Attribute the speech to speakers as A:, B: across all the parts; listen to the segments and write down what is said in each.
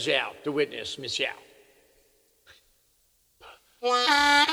A: Berger, the witness, Michelle. Well,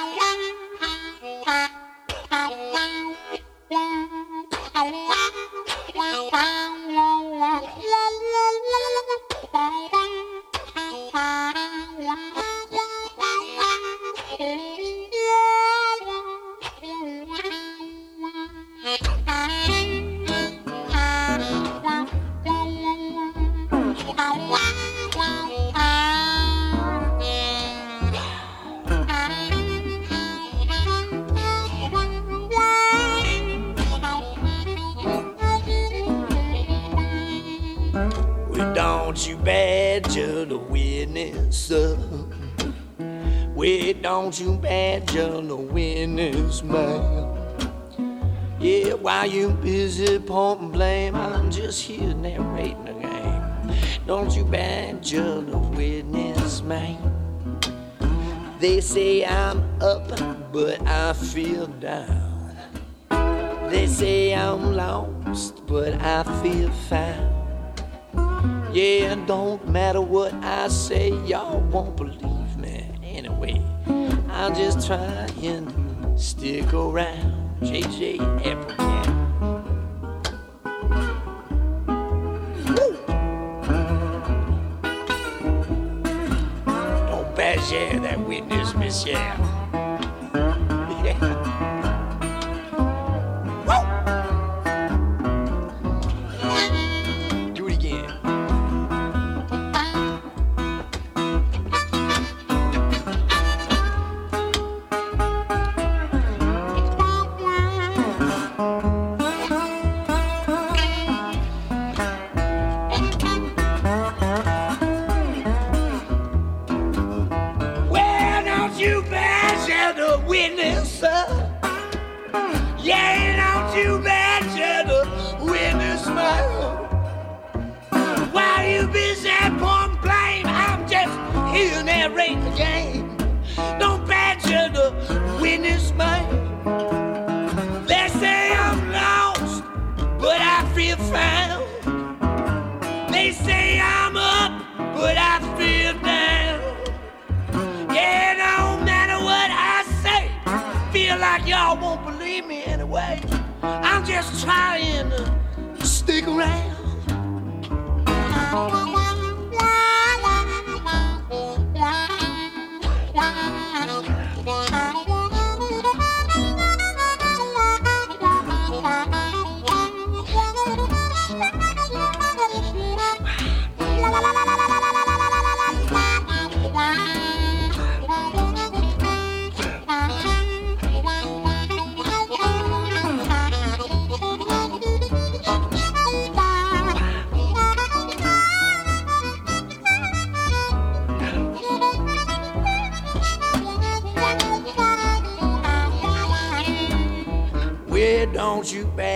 A: badger the witness, man. Yeah, while you busy pointing blame, I'm just here narrating the game. Don't you badger the witness, man. They say I'm up, but I feel down. They say I'm lost, but I feel found. Yeah, don't matter what I say, y'all won't believe I'll just try and stick around. JJ Appleton. Don't badger that witness, Michelle.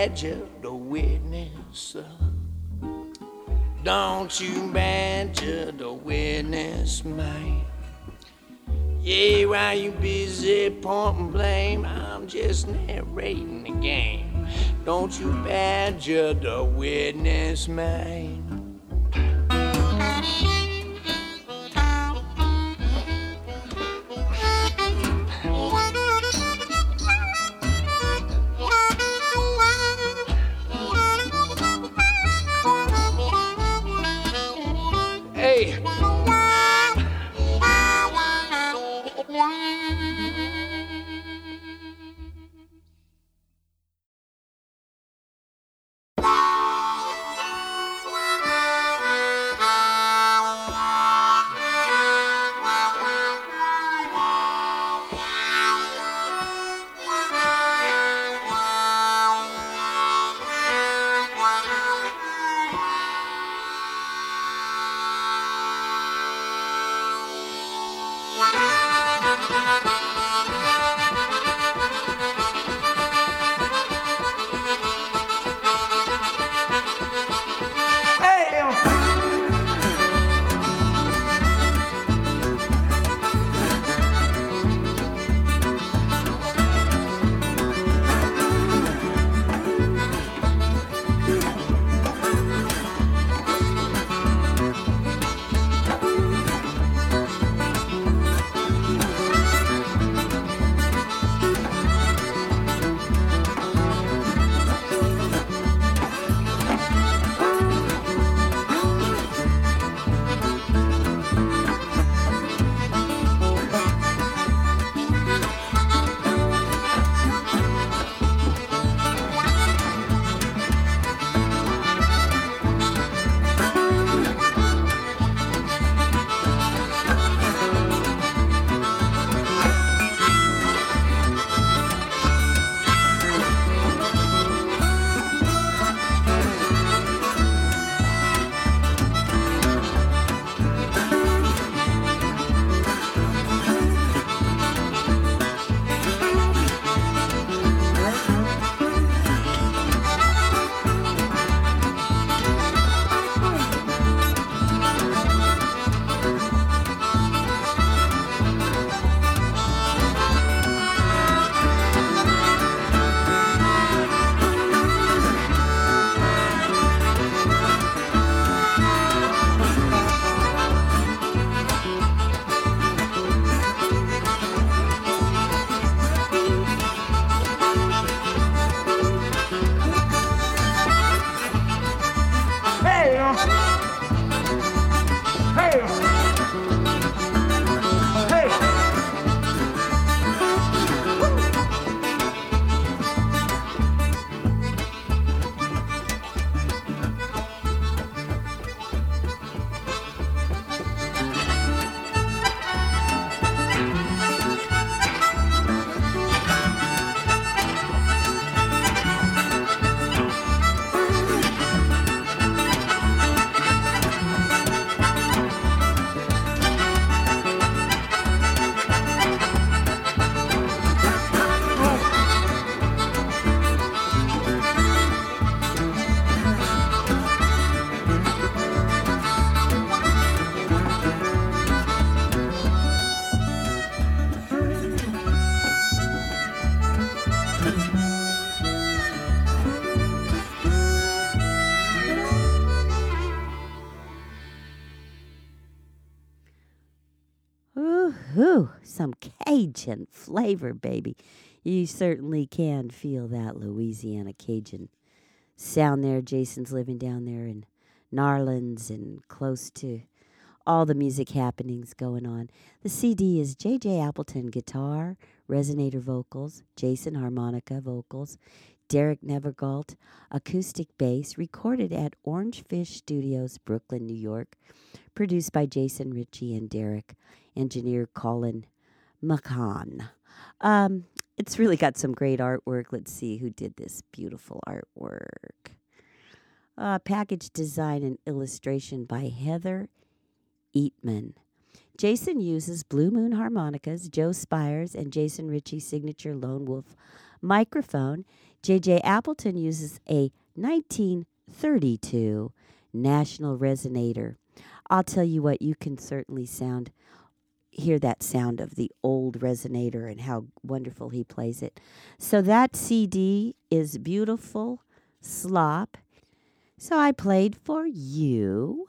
A: badger the witness. Don't you badger the witness, man. Yeah, while you busy pointing blame, I'm just narrating the game. Don't you badger the witness, man.
B: Cajun flavor, baby. You certainly can feel that Louisiana Cajun sound there. Jason's living down there in Narlands and close to all the music happenings going on. The CD is J.J. Appleton guitar, resonator vocals, Jason harmonica vocals, Derek Nievergelt acoustic bass, recorded at Orange Fish Studios, Brooklyn, New York, produced by Jason Ricci and Derek, engineer Colin McCann. Um, it's really got some great artwork. Let's see who did this beautiful artwork. Uh, package design and illustration by Heather Eatman. Jason uses Blue Moon harmonicas, Joe Spiers, and Jason Ricci's signature Lone Wolf microphone. J.J. Appleton uses a 1932 National Resonator. I'll tell you what, you can certainly sound hear that sound of the old resonator and how wonderful he plays it. So that CD is beautiful slop. So I played for you.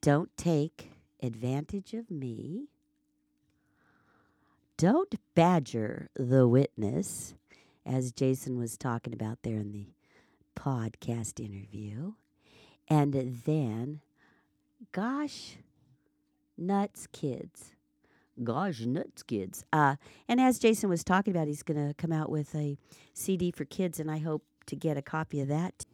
B: Don't take advantage of me. Don't badger the witness, as Jason was talking about there in the podcast interview. And then, gosh, nuts, kids. Gosh, nuts, kids. Uh, and as Jason was talking about, he's going to come out with a CD for kids, and I hope to get a copy of that.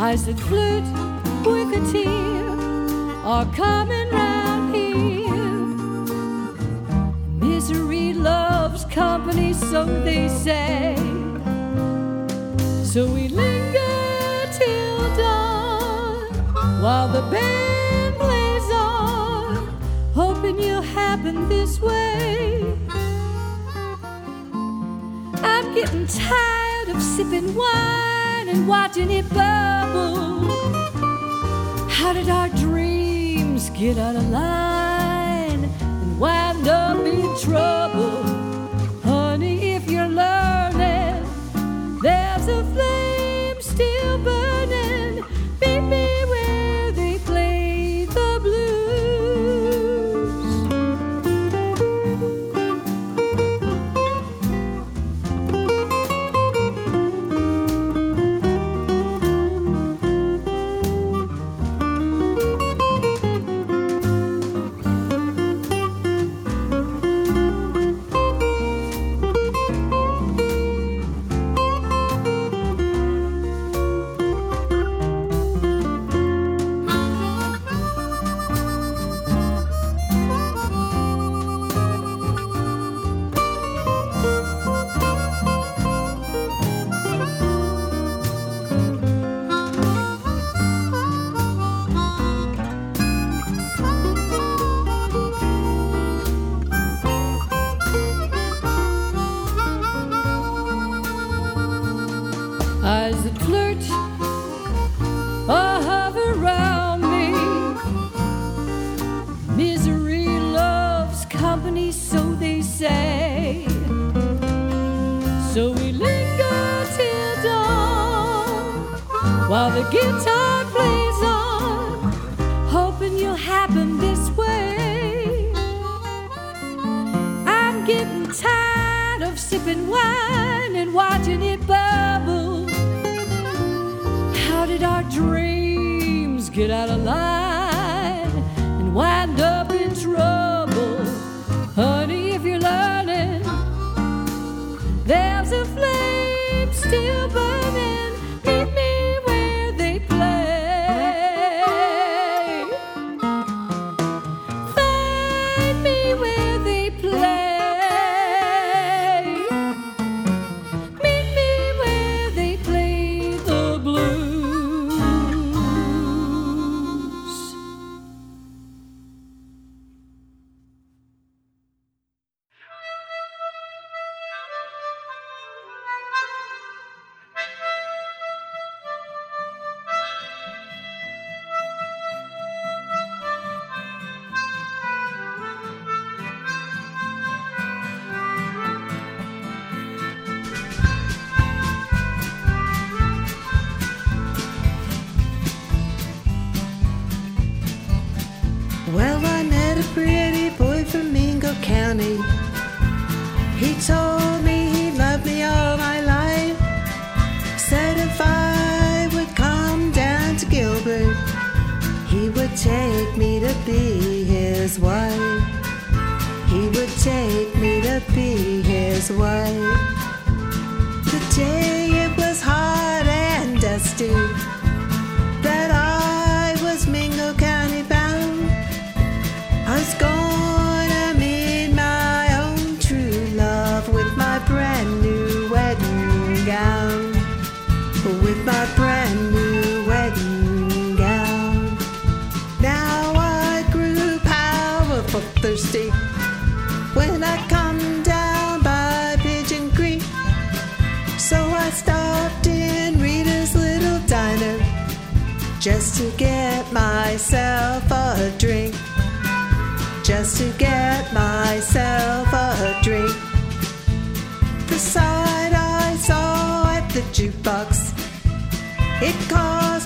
C: I said, Flute, wicketee, are coming round here. Misery loves company, so they say. So we linger till dawn while the band plays on, hoping you'll happen this way. I'm getting tired of sipping wine and watching it burn trouble? How did our dreams get out of line and wind up in trouble?
D: wife. He would take me to be his wife. to get myself a drink. Just to get myself a drink. The sight I saw at the jukebox, it caused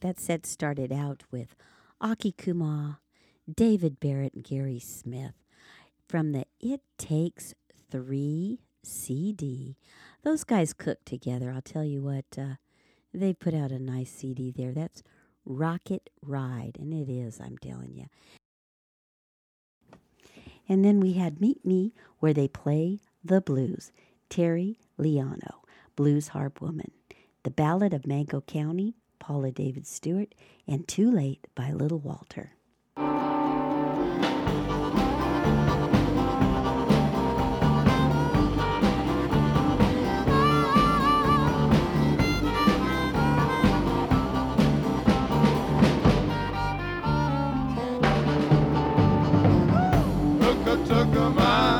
D: that
B: set started out with Aki Kumar, David Barrett, and Gary Smith from the It Takes Three CD. Those guys cook together. I'll tell you what, uh, they put out a nice CD there. That's Rocket Ride, and it is, I'm telling you. And then we had Meet Me, where they play the blues. Terry Leonino, Blues Harp Woman. The Ballad of Mingo County, Paula Davis Stewart, and Too Late by Little Walter.
E: Hooka Tooka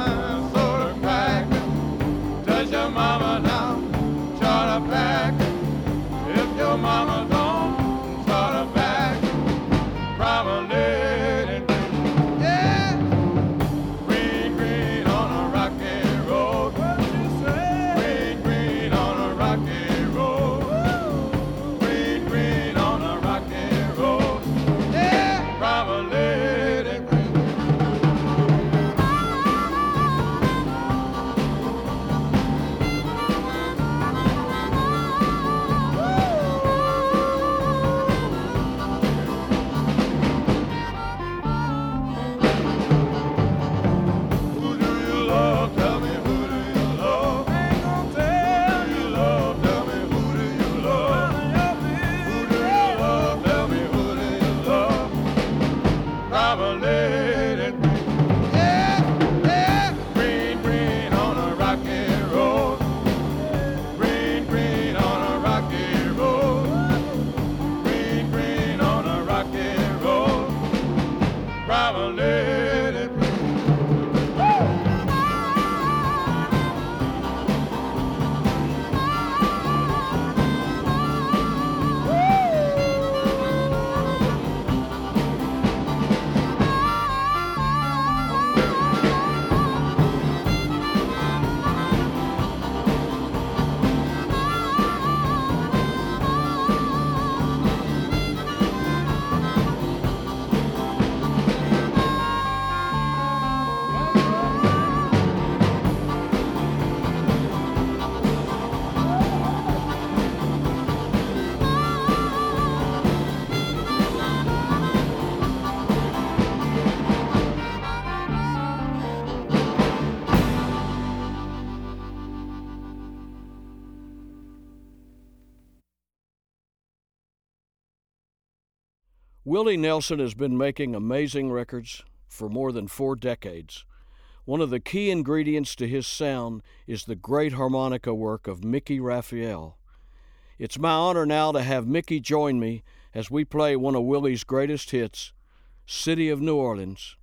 F: Willie Nelson has been making amazing records for more than four decades. One of the key ingredients to his sound is the great harmonica work of Mickey Raphael. It's my honor now to have Mickey join me as we play one of Willie's greatest hits, City of New Orleans.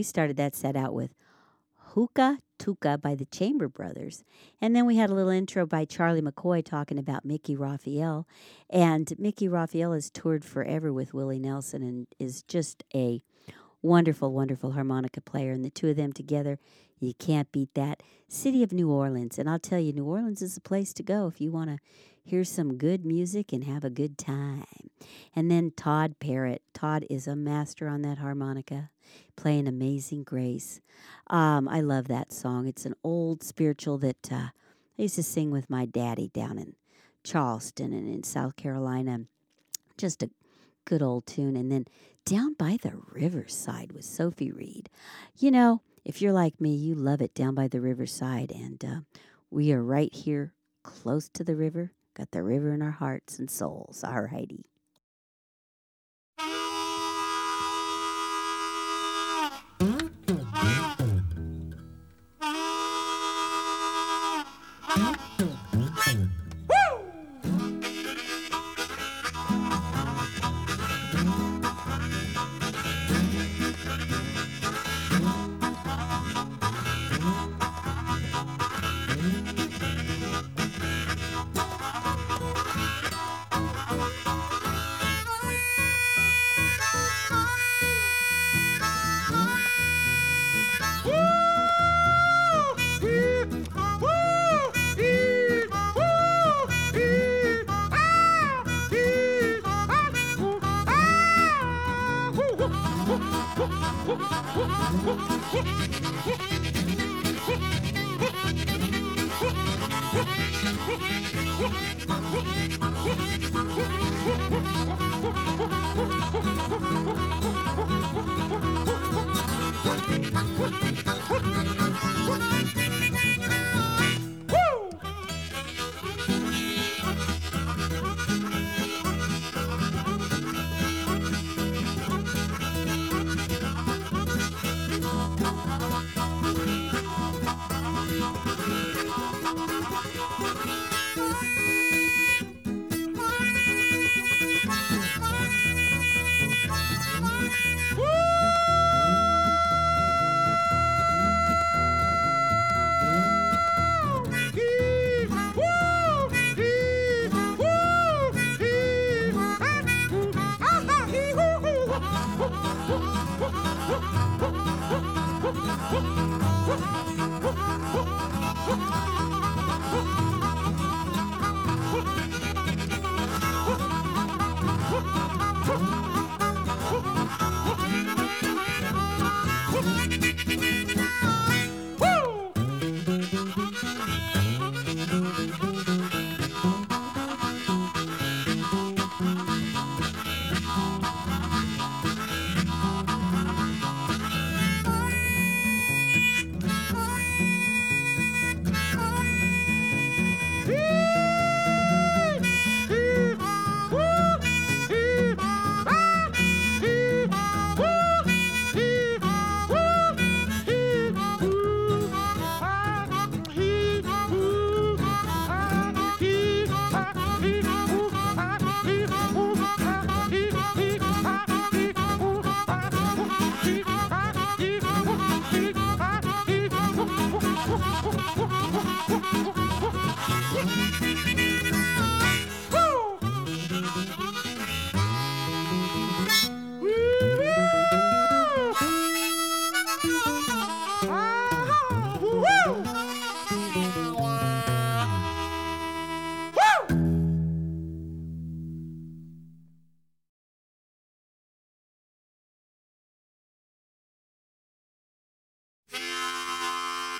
B: We started that set out with Hooka Tooka by the Chamber Brothers. And then we had a little intro by Charlie McCoy talking about Mickey Raphael. And Mickey Raphael has toured forever with Willie Nelson and is just a wonderful, wonderful harmonica player. And the two of them together, you can't beat that. City of New Orleans. And I'll tell you, New Orleans is a place to go if you want to hear some good music and have a good time. And then Todd Parrott. Todd is a master on that harmonica, playing Amazing Grace. Um, I love that song. It's an old spiritual that uh, I used to sing with my daddy down in Charleston and in South Carolina. Just a good old tune. And then Down by the Riverside with Sofie Reed. You know, if you're like me, you love it down by the riverside. And uh, we are right here close to the river. Got the river in our hearts and souls. All righty.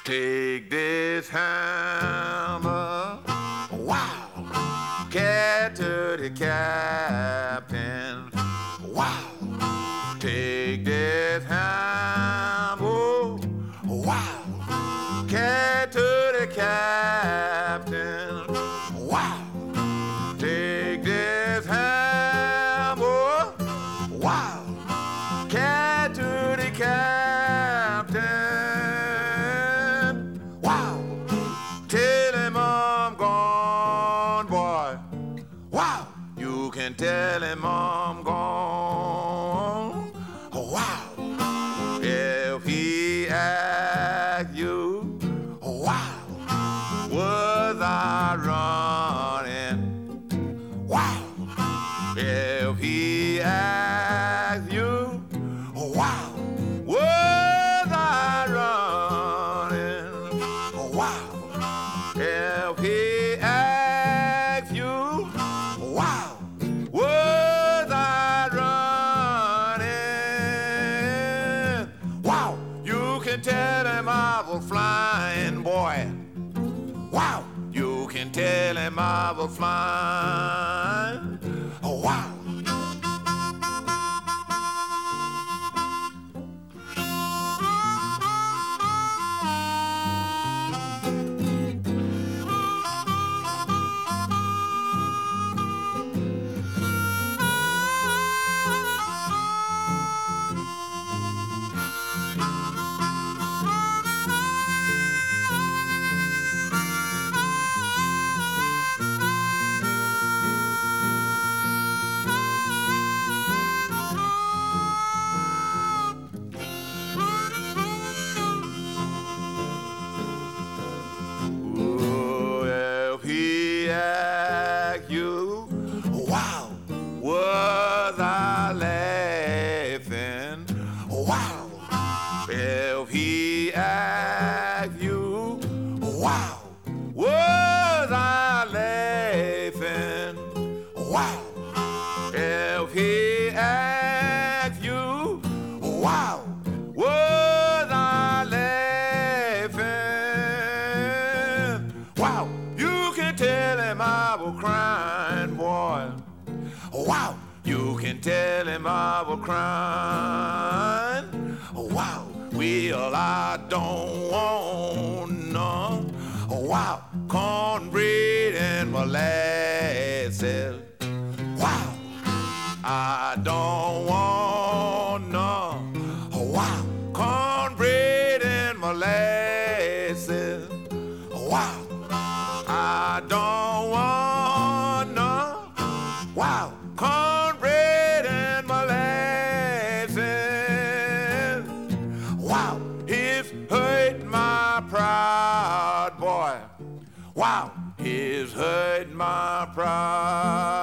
E: Take this hammer, my pride.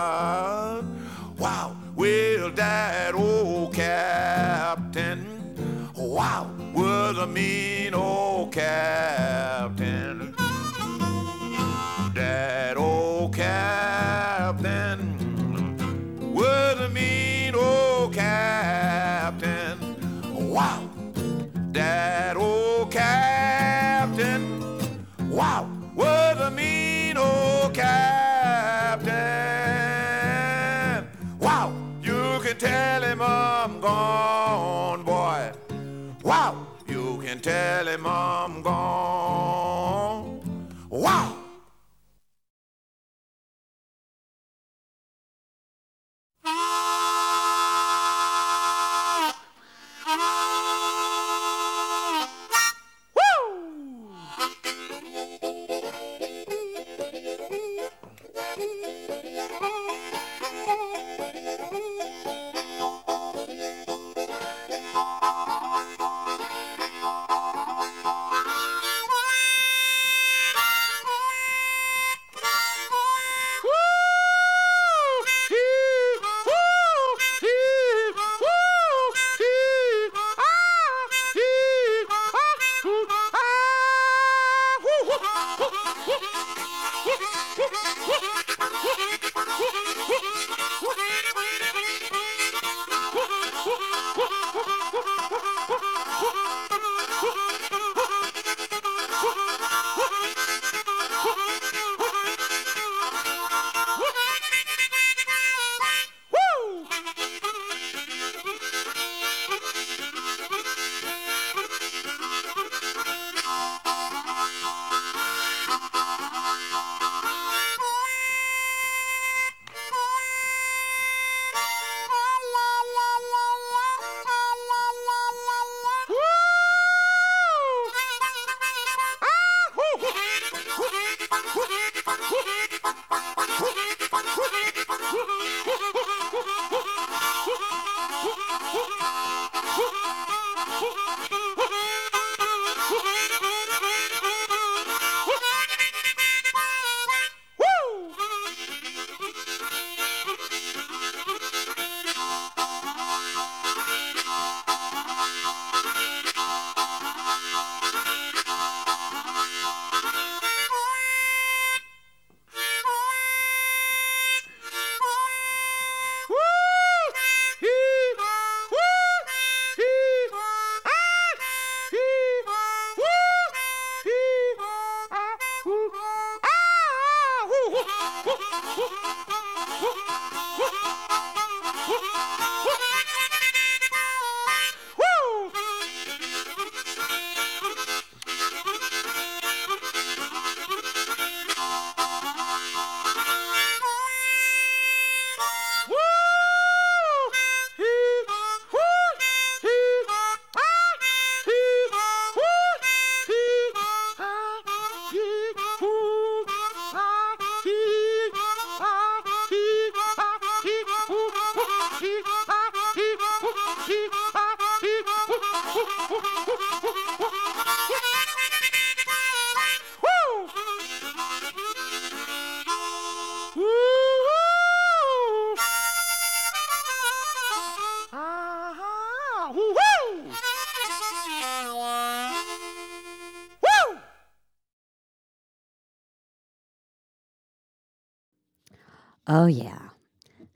B: Oh, yeah.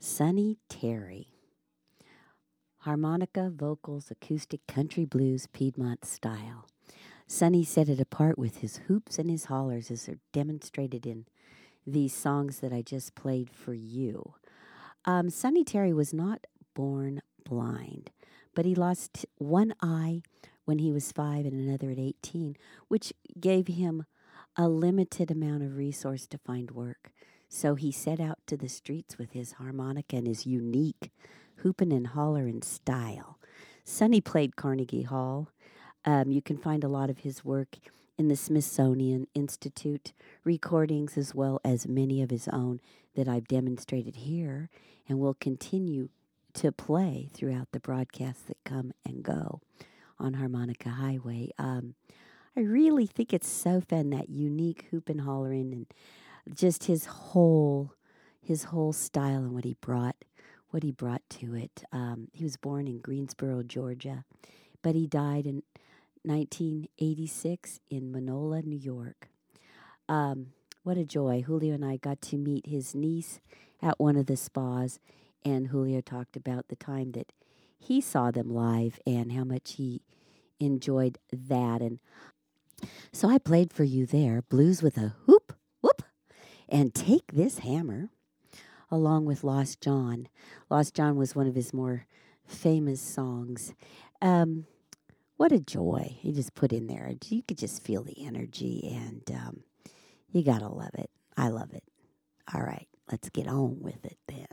B: Sonny Terry. Harmonica, vocals, acoustic, country blues, Piedmont style. Sonny set it apart with his hoops and his hollers as are demonstrated in these songs that I just played for you. Um, Sonny Terry was not born blind, but he lost one eye when he was five and another at 18, which gave him a limited amount of resource to find work. So he set out to the streets with his harmonica and his unique hoopin' and hollerin' style. Sonny played Carnegie Hall. Um, you can find a lot of his work in the Smithsonian Institute recordings, as well as many of his own that I've demonstrated here and will continue to play throughout the broadcasts that come and go on Harmonica Highway. Um, I really think it's so fun that unique hoop and hollering and just his whole his whole style and what he brought what he brought to it. Um, he was born in Greensboro, Georgia, but he died in 1986 in Mineola, New York. Um, what a joy. Julio and I got to meet his niece at one of the spas, and Julio talked about the time that he saw them live and how much he enjoyed that. And so I played for you there Blues with a Whoop, and Take This Hammer, along with Lost John. Lost John was one of his more famous songs. Um, what a joy he just put in there. You could just feel the energy, and um, you gotta love it. I love it. All right, let's get on with it then.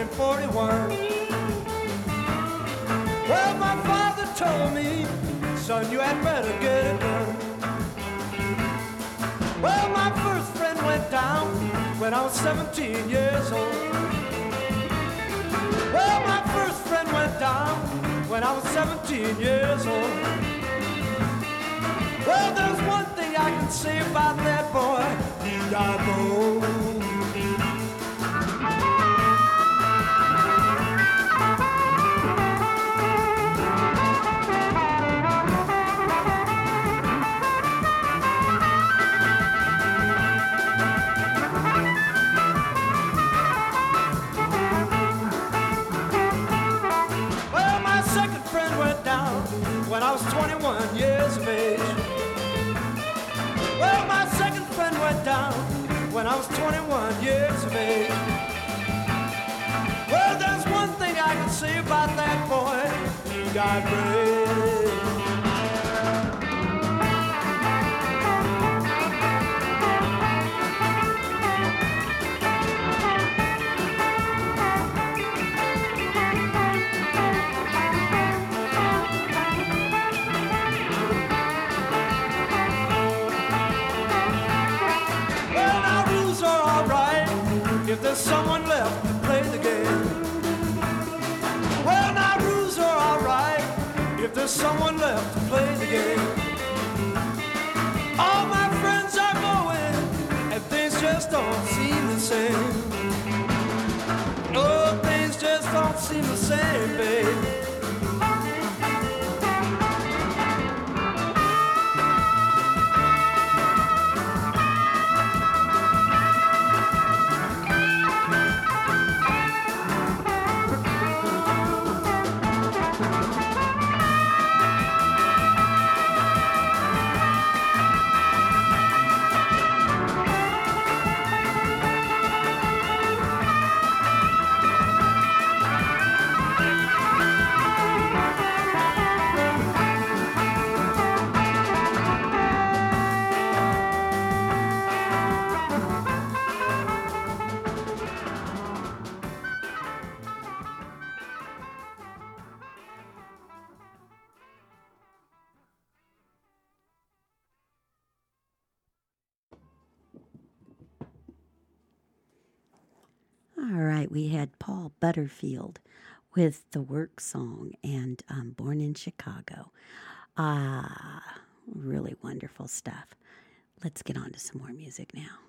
G: 1941. Well, my father told me, son, you had better get it done. Well, my first friend went down when I was 17 years old. Well, my first friend went down when I was 17 years old. Well, there's one thing I can say about that boy. He died old. went down when I was 21 years of age. Well, there's one thing I can say about that boy. He got brave. Someone left to play the game. Well, now rules are alright if there's someone left to play the game. All my friends are going, and things just don't seem the same. Oh, things just don't seem the same, babe.
B: Butterfield with the work song and um, Born in Chicago. Ah, really wonderful stuff. Let's get on to some more music now.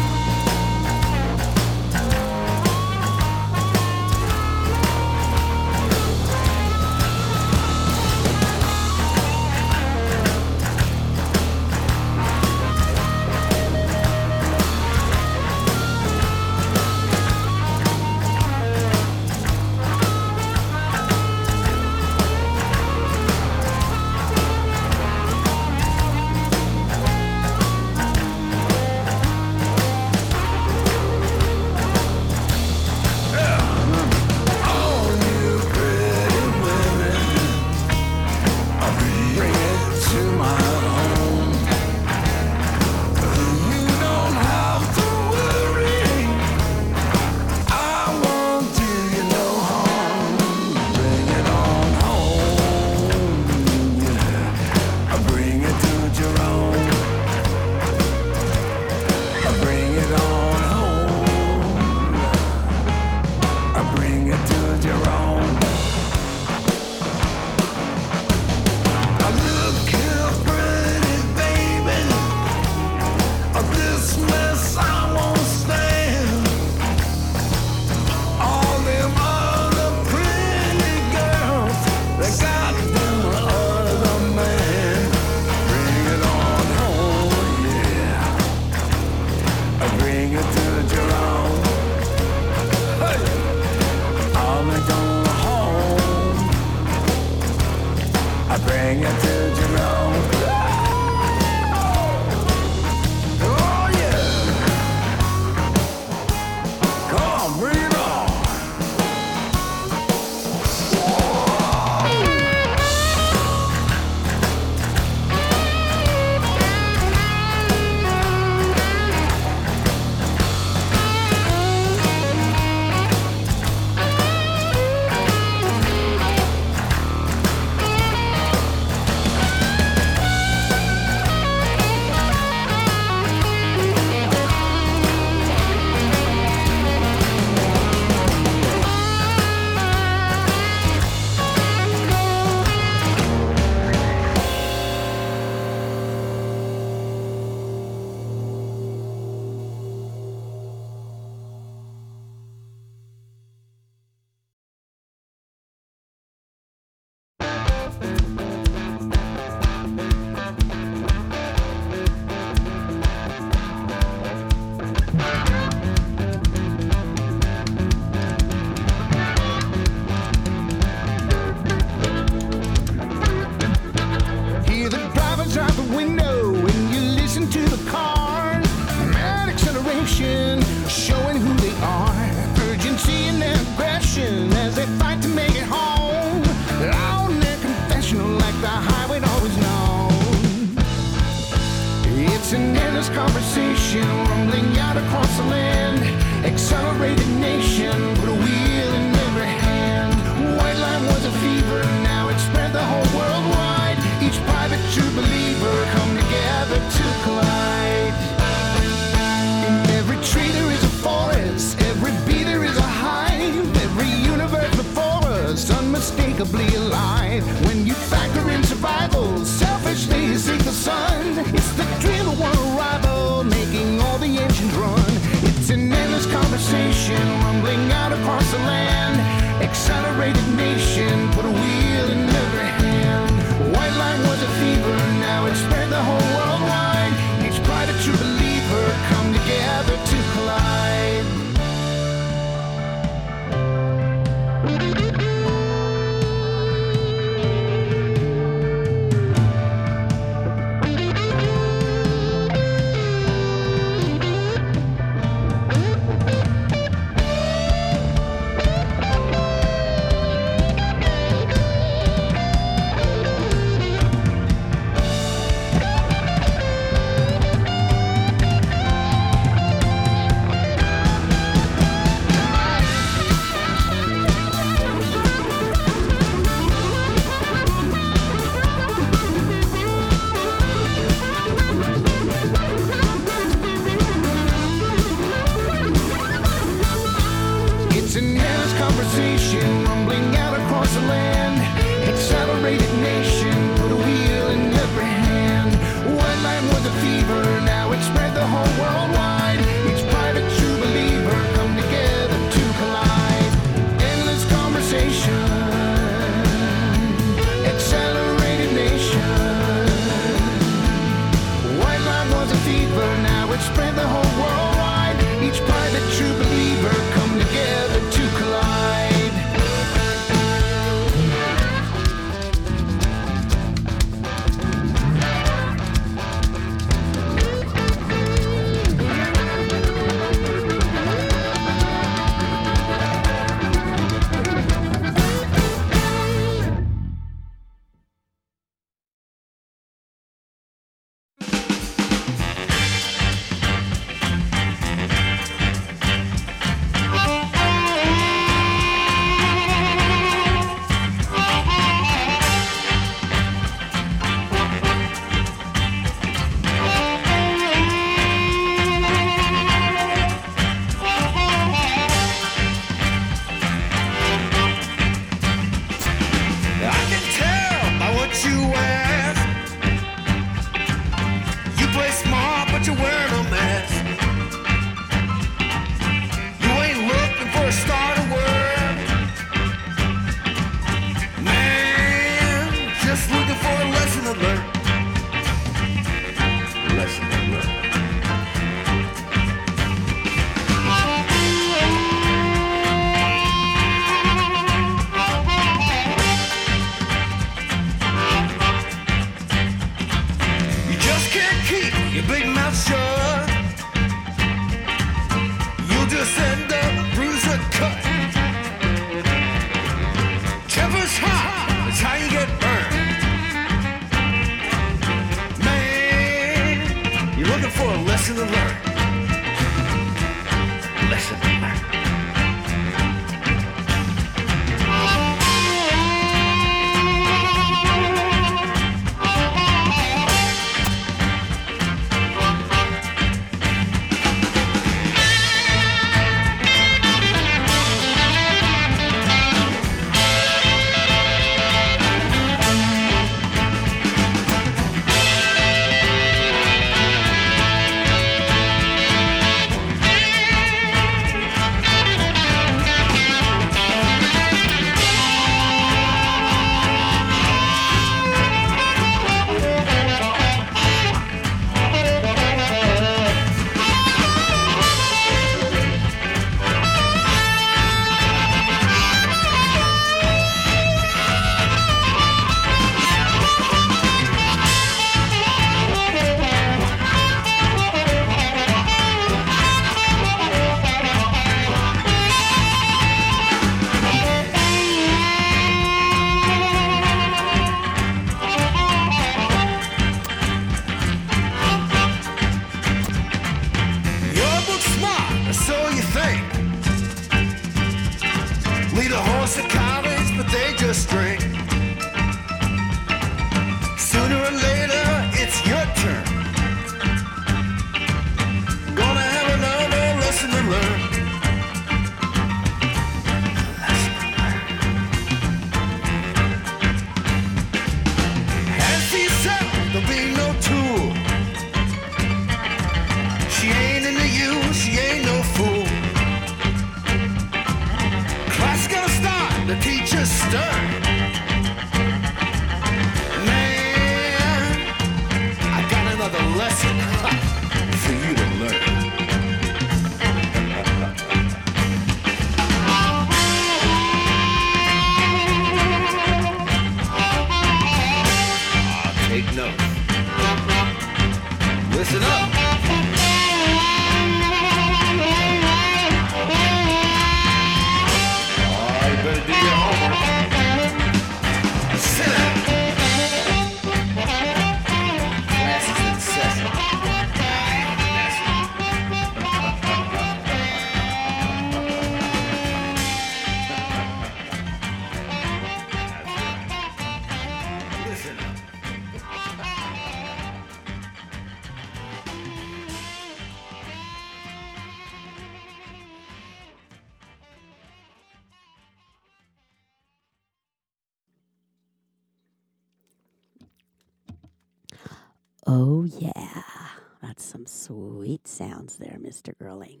H: Gruenling.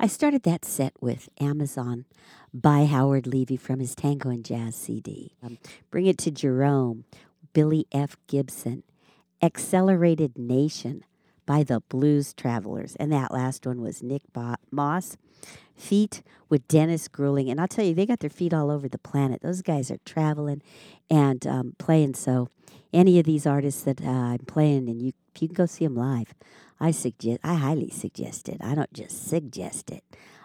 H: I
B: started that set with Amazon by Howard Levy from his Tango and Jazz CD. Um, Bring It to Jerome, Billy F. Gibbons, Accelerated Nation by the Blues Travelers. And that last one was Nick Moss, Feet with Dennis Gruenling. And I'll tell you, they got their feet all over the planet. Those guys are traveling and um, playing. So, any of these artists that uh, I'm playing, and you, you can go see them live, I suggest, I highly suggest it. I don't just suggest it,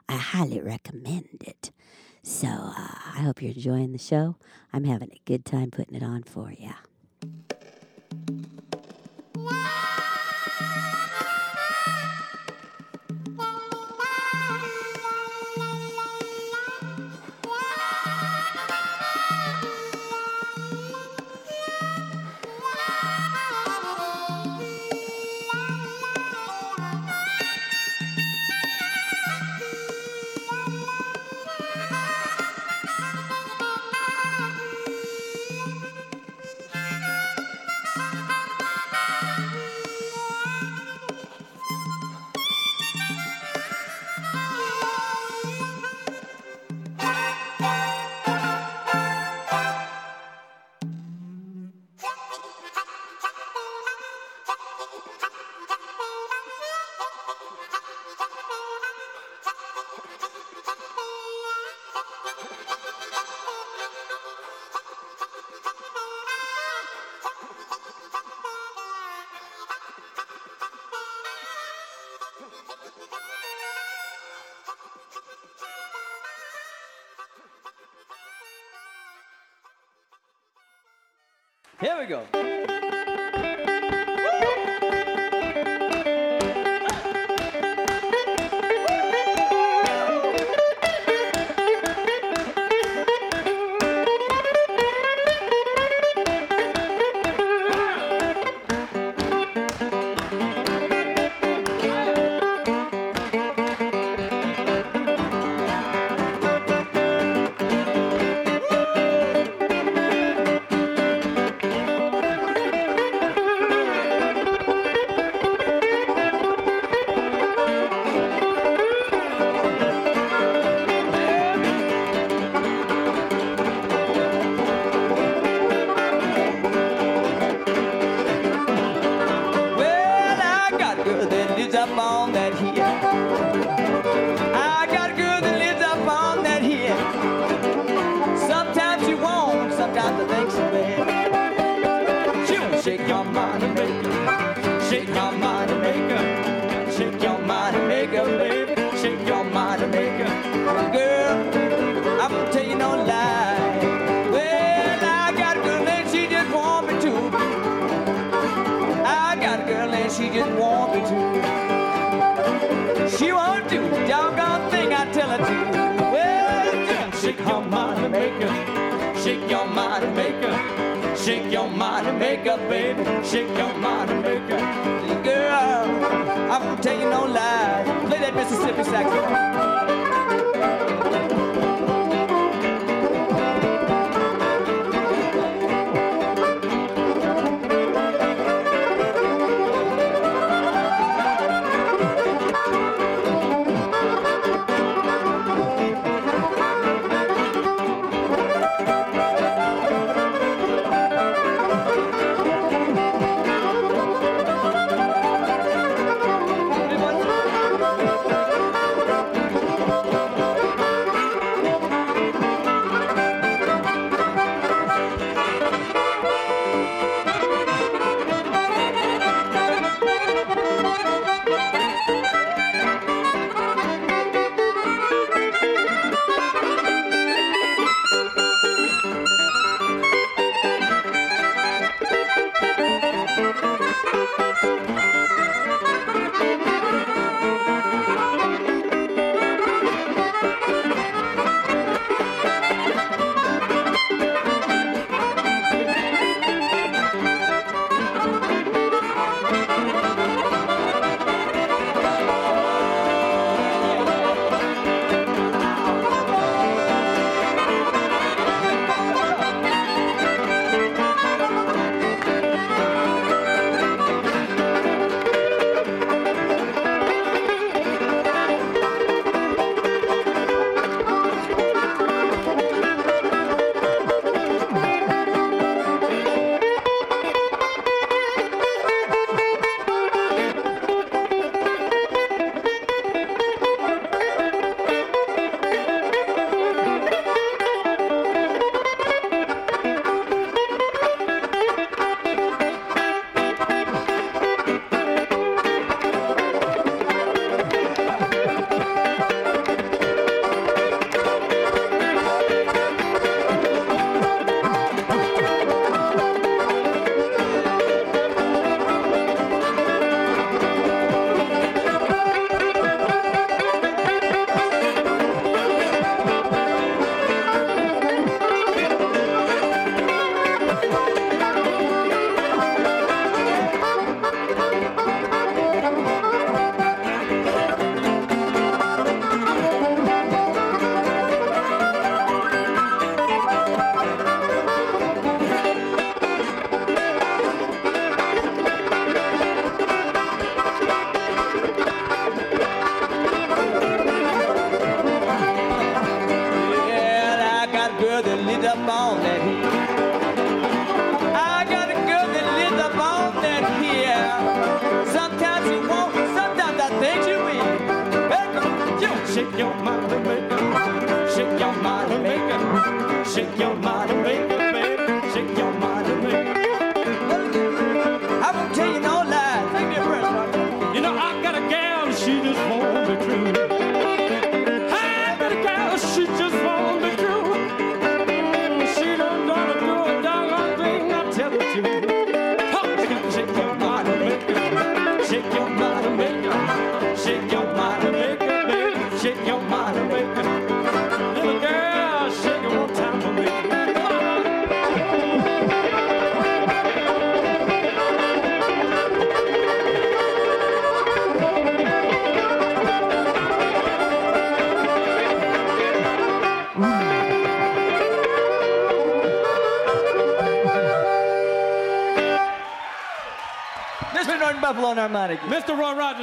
B: I highly recommend it. So, uh, I hope you're enjoying the show. I'm having a good time putting it on for you.
G: Here we go.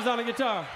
G: On the
I: guitar.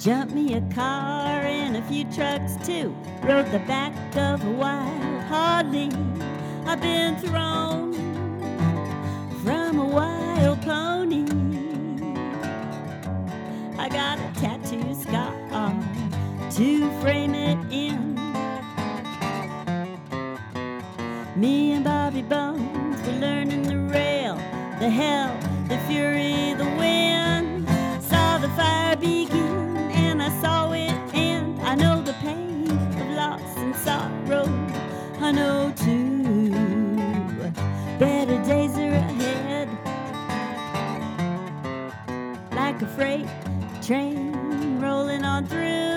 J: Jumped
H: me a car and a few trucks too. Rode the back of a wild Harley. I've been thrown from a wild pony. I got a tattoo scar to frame it in. Me and Bobby Bones were learning the rail, the hell, the fury, the 102. Better days are ahead. Like a freight train rolling on through.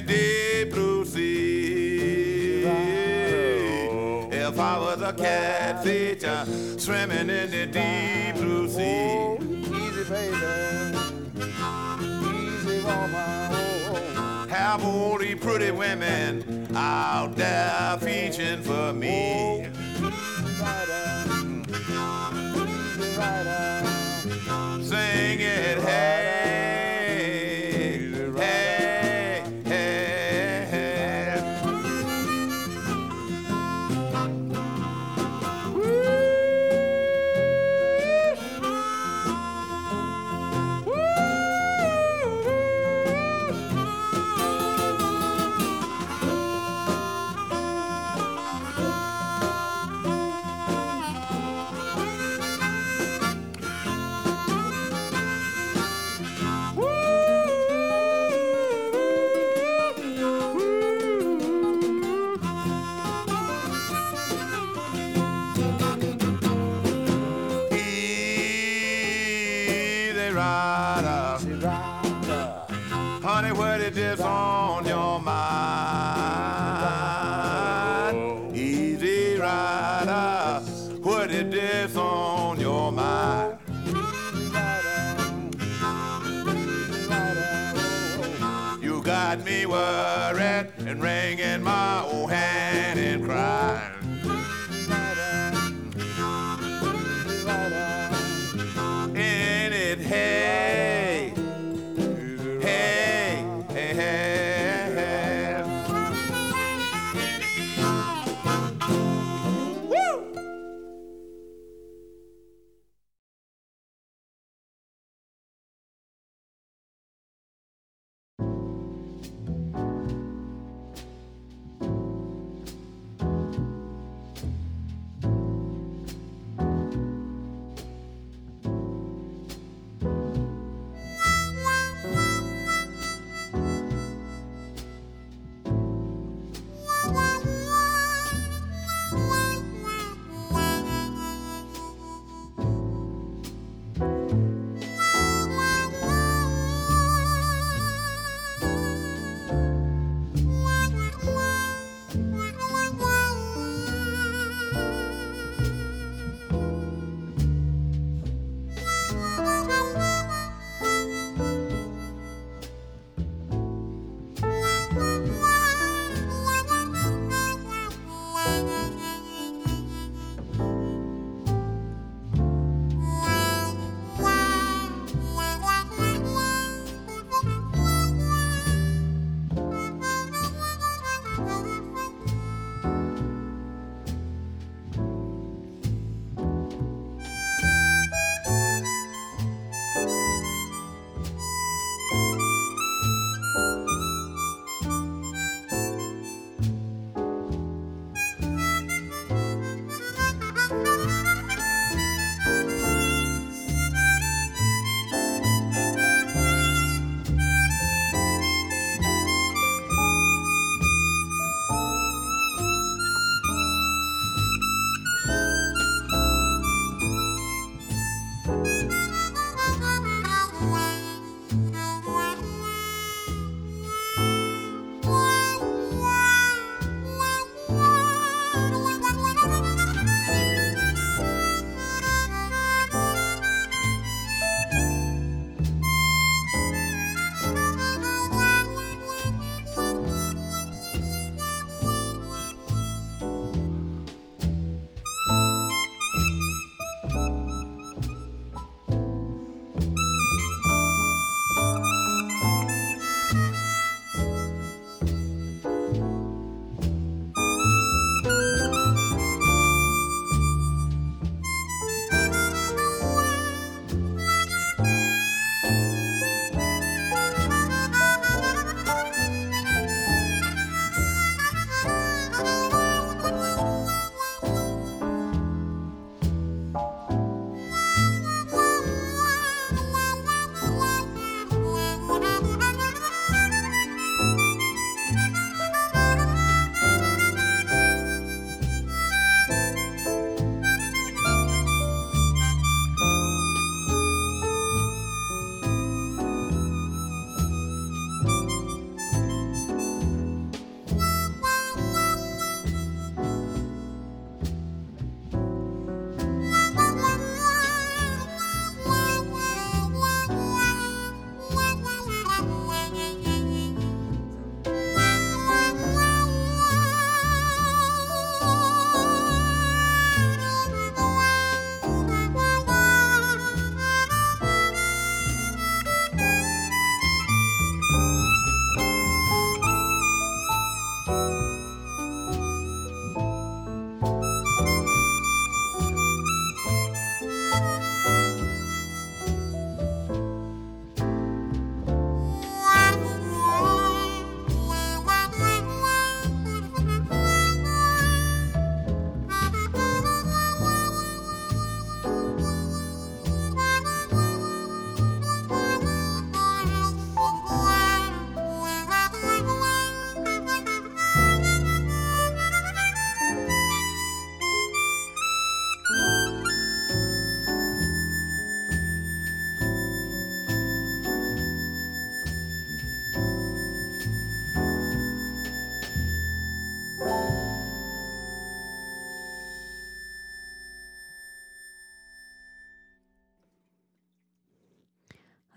E: de sea. If I was a catfish uh, swimming in the deep blue sea. Easy, baby. Easy, woman. Have all these pretty women out there fishing for me. Sing it, hey.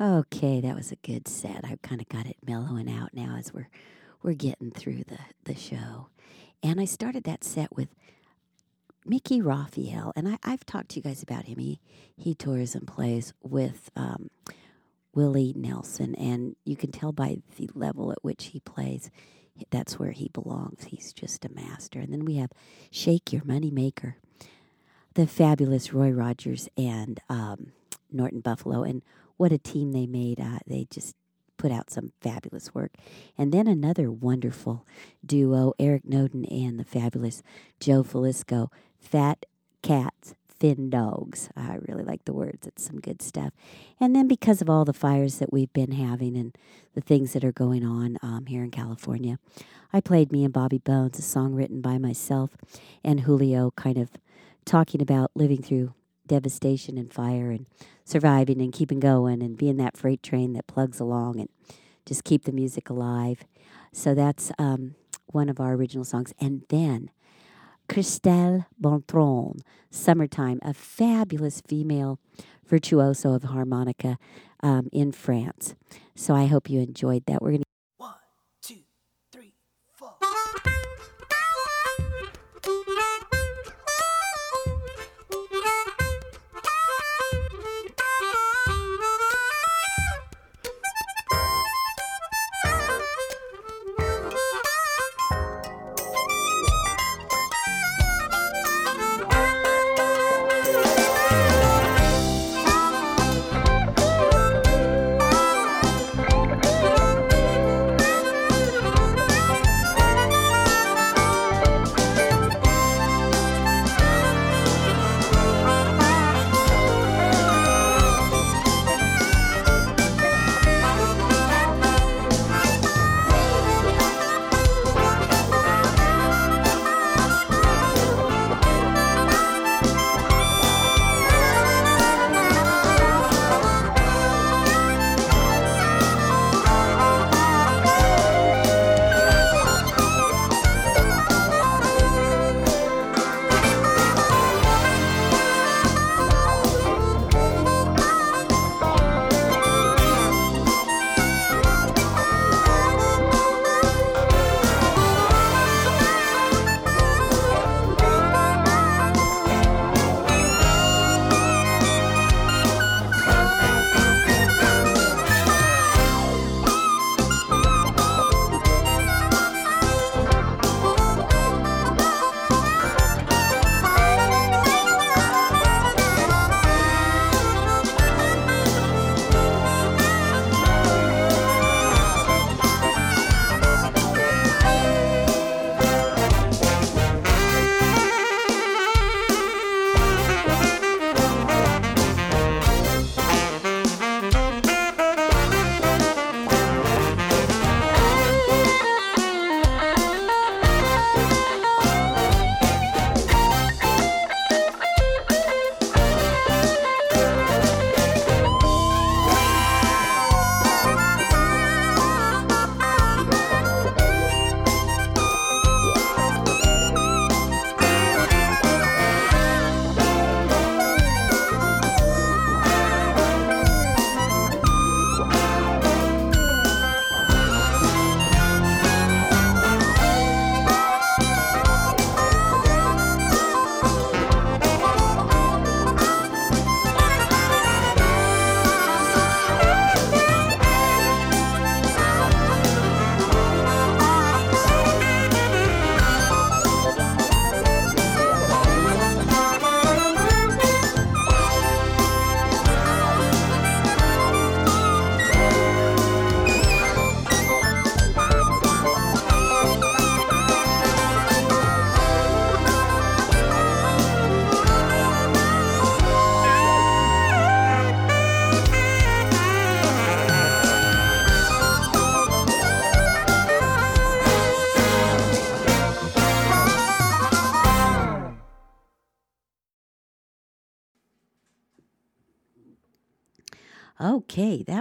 B: Okay, that was a good set. I've kind of got it mellowing out now as we're we're getting through the the show. And I started that set with Mickey Raphael, and I, I've talked to you guys about him. He he tours and plays with um, Willie Nelson, and you can tell by the level at which he plays, that's where he belongs. He's just a master. And then we have Shake Your Money Maker, the fabulous Roy Rogers and um, Norton Buffalo, and what a team they made. Uh, they just put out some fabulous work. And then another wonderful duo, Eric Noden and the fabulous Joe Filisko, Fat Cats, Thin Dogs. I really like the words. It's some good stuff. And then because of all the fires that we've been having and the things that are going on um, here in California, I played Me and Bobby Bones, a song written by myself and Julio, kind of talking about living through devastation and fire and surviving and keeping going and being that freight train that plugs along and just keep the music alive. So that's um, one of our original songs. And then Christelle Berthon, Summertime, a fabulous female virtuoso of harmonica um, in France. So I hope you enjoyed that. We're going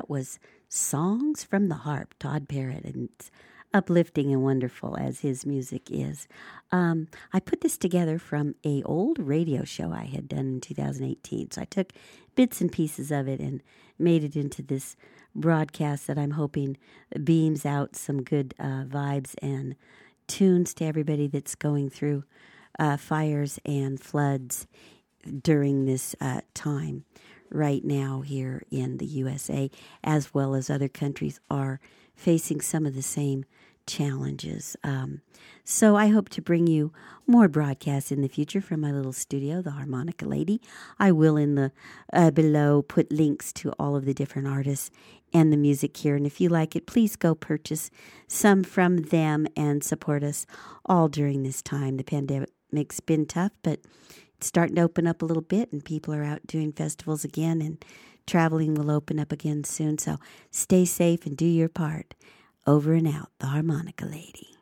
B: was Songs from the Harp, Todd Parrott, and it's uplifting and wonderful as his music is. Um, I put this together from a old radio show I had done in 2018. So I took bits and pieces of it and made it into this broadcast that I'm hoping beams out some good uh, vibes and tunes to everybody that's going through uh, fires and floods during this uh, time right now here in the USA, as well as other countries, are facing some of the same challenges. Um, so I hope to bring you more broadcasts in the future from my little studio, the Harmonica Lady. I will in the uh, below put links to all of the different artists and the music here. And if you like it, please go purchase some from them and support us all during this time. The pandemic's been tough, but starting to open up a little bit, and people are out doing festivals again, and traveling will open up again soon. So stay safe and do your part. Over and out, the Harmonica Lady.